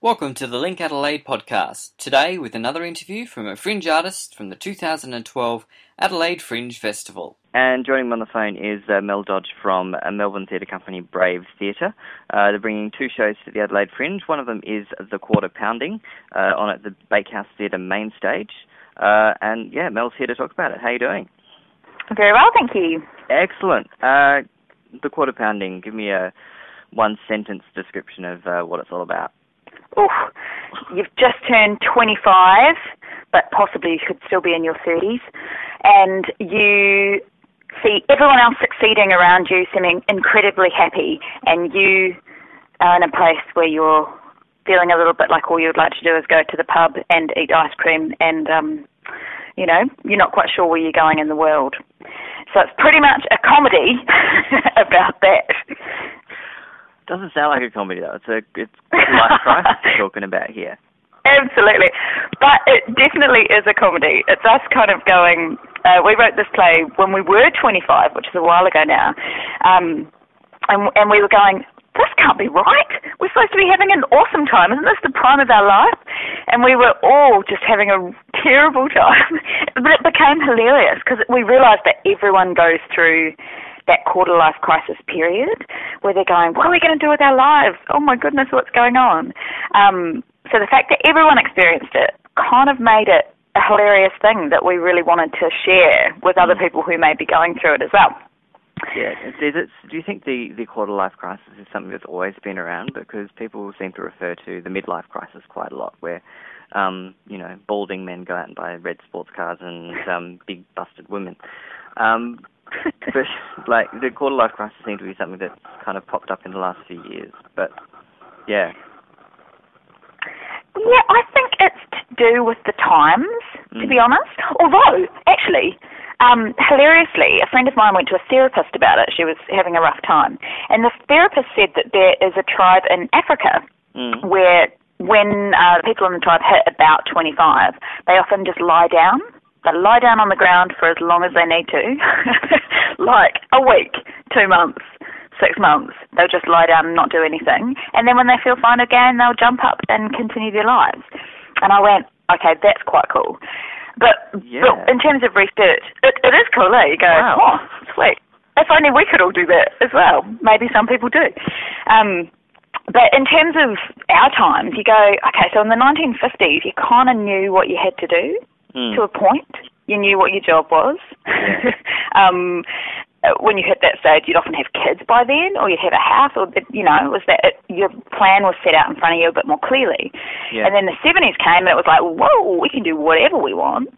Welcome to the Link Adelaide podcast. Today, with another interview from a fringe artist from the 2012 Adelaide Fringe Festival. And joining me on the phone is uh, Mel Dodge from a Melbourne theatre company, Brave Theatre. Uh, they're bringing two shows to the Adelaide Fringe. One of them is The Quarter Pounding uh, on at the Bakehouse Theatre main stage. Uh, and yeah, Mel's here to talk about it. How are you doing? Very well, thank you. Excellent. Uh, the Quarter Pounding, give me a one sentence description of uh, what it's all about. Oof, you've just turned 25, but possibly you could still be in your 30s, and you see everyone else succeeding around you, seeming incredibly happy, and you are in a place where you're feeling a little bit like all you'd like to do is go to the pub and eat ice cream, and um, you know you're not quite sure where you're going in the world. So it's pretty much a comedy about that. Doesn't sound like a comedy though. It's a it's life crisis we're talking about here. Absolutely. But it definitely is a comedy. It's us kind of going, uh, we wrote this play when we were 25, which is a while ago now. Um, and, and we were going, this can't be right. We're supposed to be having an awesome time. Isn't this the prime of our life? And we were all just having a terrible time. but it became hilarious because we realised that everyone goes through that quarter life crisis period where they're going, what are we going to do with our lives? Oh my goodness, what's going on? Um, so the fact that everyone experienced it kind of made it a hilarious thing that we really wanted to share with other people who may be going through it as well. Yeah, is it, do you think the, the quarter life crisis is something that's always been around? Because people seem to refer to the midlife crisis quite a lot, where um, you know balding men go out and buy red sports cars and um, big busted women. Um, but like the quarter life crisis seemed to be something that kind of popped up in the last few years. But yeah. Yeah, I think it's to do with the times, to Mm. be honest. Although, actually, um, hilariously, a friend of mine went to a therapist about it. She was having a rough time. And the therapist said that there is a tribe in Africa Mm. where when uh, people in the tribe hit about 25, they often just lie down. They lie down on the ground for as long as they need to, like a week, two months, six months. They'll just lie down and not do anything. And then when they feel fine again, they'll jump up and continue their lives. And I went, okay, that's quite cool. But, Yeah. but in terms of research, it, it is cool, eh? You go, Wow. oh, sweet. If only we could all do that as well. Maybe some people do. Um, but in terms of our times, you go, okay, so in the 1950s, you kind of knew what you had to do Mm. to a point. You knew what your job was. um, when you hit that stage, you'd often have kids by then, or you'd have a house, or you know, it was that it, your plan was set out in front of you a bit more clearly. Yeah. And then the 70s came, and it was like, whoa, we can do whatever we want.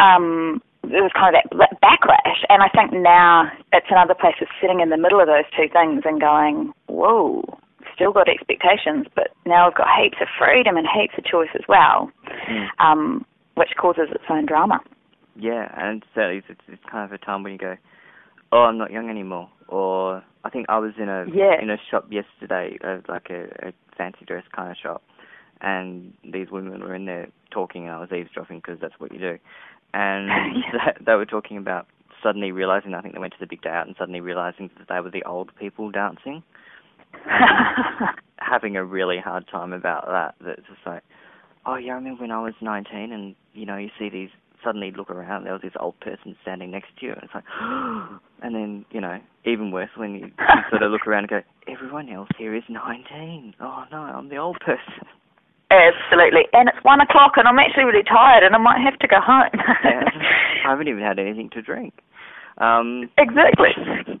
Um, it was kind of that, backlash, and I think now it's another place of sitting in the middle of those two things and going, whoa, still got expectations, but now we've got heaps of freedom and heaps of choice as well, Mm. um, which causes its own drama. Yeah, and so it's, it's it's kind of a time when you go, oh, I'm not young anymore. Or I think I was in a Yeah. in a shop yesterday, uh, like a, a fancy dress kind of shop, and these women were in there talking, and I was eavesdropping because that's what you do. And they, they were talking about suddenly realizing, I think they went to the big day out, and suddenly realizing that they were the old people dancing, having a really hard time about that. That it's just like, oh yeah, I remember when I was 19, and you know, you see these suddenly look around, there was this old person standing next to you, and it's like, and then you know, even worse when you, you sort of look around and go, everyone else here is 19. Oh no, I'm the old person. Absolutely. And it's one o'clock and I'm actually really tired and I might have to go home. Yeah. I haven't even had anything to drink. Um, exactly.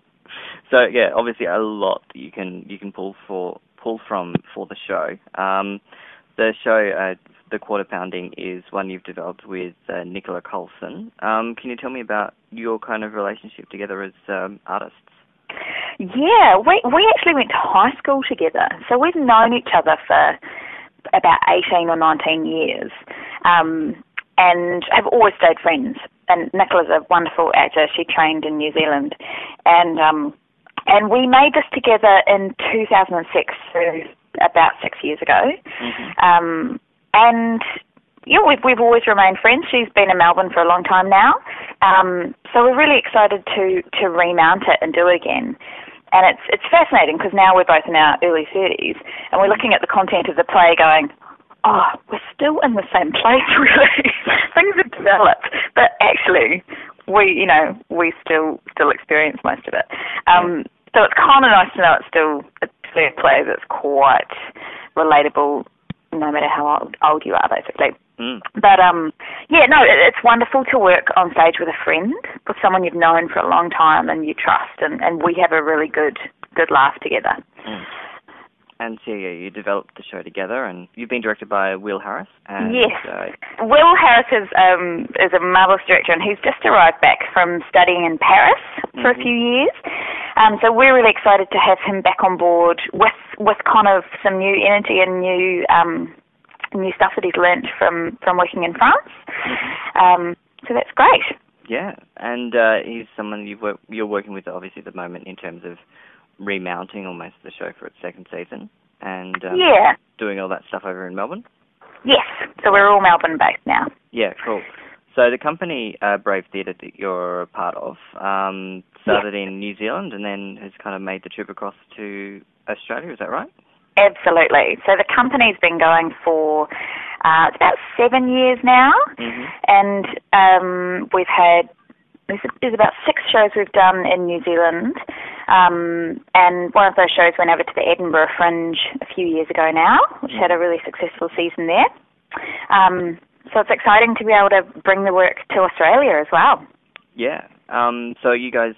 so yeah, obviously a lot you can you can pull for pull from for the show. Um, the show, uh, the quarter pounding, is one you've developed with uh, Nicola Colson. Um, can you tell me about your kind of relationship together as um, artists? Yeah, we we actually went to high school together. So we've known each other for about 18 or 19 years. Um, and have always stayed friends. And Nicola's a wonderful actor. She trained in New Zealand, and um, and we made this together in 2006, so about six years ago. Um, and yeah, we've we've always remained friends. She's been in Melbourne for a long time now, um, so we're really excited to to remount it and do it again. and it's it's fascinating because now we're both in our early 30s, and we're looking at the content of the play, going, "Oh, we're still in the same place, really. Things have developed, but actually, we, you know, we still still experience most of it. Um, so it's kind of nice to know it's still a play that's quite relatable, no matter how old, old you are, basically. Mm. But um, yeah, no, it, it's wonderful to work on stage with a friend, with someone you've known for a long time and you trust, and, and we have a really good good laugh together. Mm. And so yeah, you developed the show together, and you've been directed by Will Harris. And, yes, uh, Will Harris is um, is a marvelous director, and he's just arrived back from studying in Paris for Mhm. a few years. Um, so we're really excited to have him back on board with with kind of some new energy and new um, new stuff that he's learnt from from working in France. Um, so that's great. yeah, and uh, he's someone you've work, you're working with obviously at the moment in terms of remounting almost the show for its second season, and um, yeah. doing all that stuff over in Melbourne. Yes. So we're all Melbourne based now. Yeah, cool. So the company uh, Brave Theatre that you're a part of um, started in New Zealand and then has kind of made the trip across to Australia. Is that right? Absolutely. So the company's been going for uh, it's about seven years now, Mhm. and um, we've had there's, there's about six shows we've done in New Zealand, um, and one of those shows went over to the Edinburgh Fringe a few years ago now, which had a really successful season there. Um, so it's exciting to be able to bring the work to Australia as well. Yeah. Um, so you guys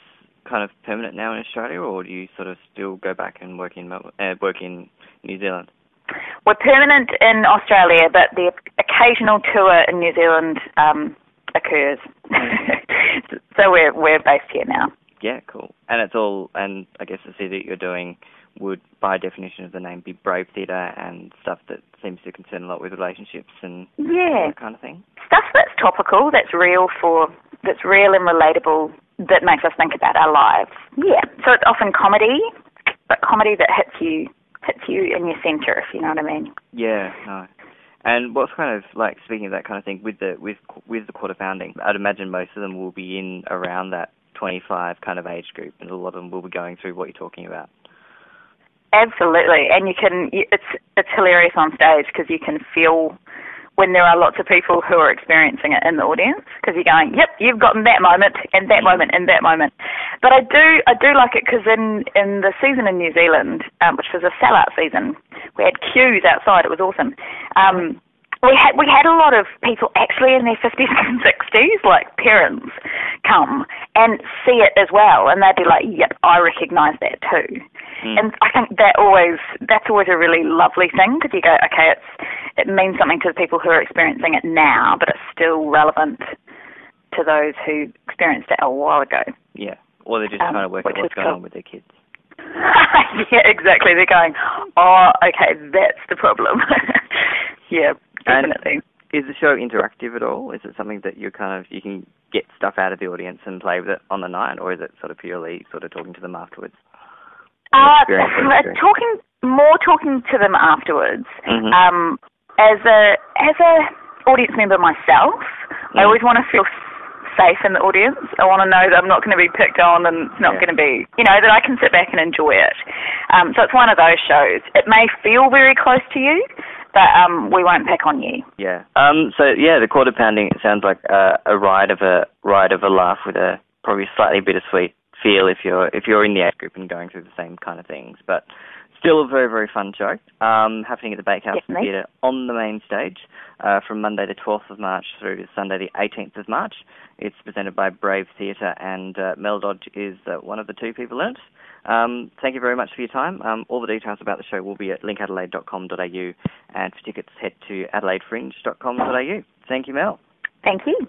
kind of permanent now in Australia, or do you sort of still go back and work in Melbourne, uh, work in New Zealand? We're permanent in Australia, but the occasional tour in New Zealand um, occurs. so we're we're based here now. Yeah, cool. And it's all, and I guess the theatre that you're doing would, by definition of the name, be Brave Theatre and stuff that seems to concern a lot with relationships and Yeah, that kind of thing. stuff that's topical, that's real for, that's real and relatable, that makes us think about our lives. Yeah, so it's often comedy, but comedy that hits you hits you in your centre, if you know what I mean. Yeah, no. And what's kind of like speaking of that kind of thing with the with with the quarter pounding, I'd imagine most of them will be in around that 25 kind of age group, and a lot of them will be going through what you're talking about. Absolutely, and you can. It's it's hilarious on stage because you can feel when there are lots of people who are experiencing it in the audience because you're going, "Yep, you've gotten that moment and that moment and that moment." But I do I do like it because in in the season in New Zealand, um, which was a sellout season, we had queues outside. It was awesome. Um, we had we had a lot of people actually in their fifties and sixties, like parents, come and see it as well, and they'd be like, "Yep, I recognise that too." Mm. And I think that always that's always a really lovely thing because you go, okay, it's it means something to the people who are experiencing it now, but it's still relevant to those who experienced it a while ago. Yeah. Or they're just Um, trying to work out what's going cool. on with their kids. yeah, exactly. They're going, oh, okay, that's the problem. yeah, And- definitely. Is the show interactive at all? Is it something that you kind of you can get stuff out of the audience and play with it on the night, or is it sort of purely sort of talking to them afterwards? Uh, uh, talking more talking to them afterwards. Mhm. Um, as a as a audience member myself, I Mm. always want to feel safe in the audience. I want to know that I'm not going to be picked on and it's not Yeah. going to be, you know, that I can sit back and enjoy it. Um, so it's one of those shows. It may feel very close to you, but um, we won't pick on you. Yeah. Um. So yeah, the quarter pounding it sounds like a, a ride of a ride of a laugh with a probably slightly bittersweet feel if you're if you're in the age group and going through the same kind of things, but still a very very fun show. Um, happening at the Bakehouse. Theatre on the main stage uh, from Monday the 12th of March through to Sunday the 18th of March. It's presented by Brave Theatre and uh, Mel Dodge is uh, one of the two people in it. Um, thank you very much for your time. Um, all the details about the show will be at linkadelaide.com.au and for tickets head to adelaidefringe.com.au. Thank you, Mel. Thank you.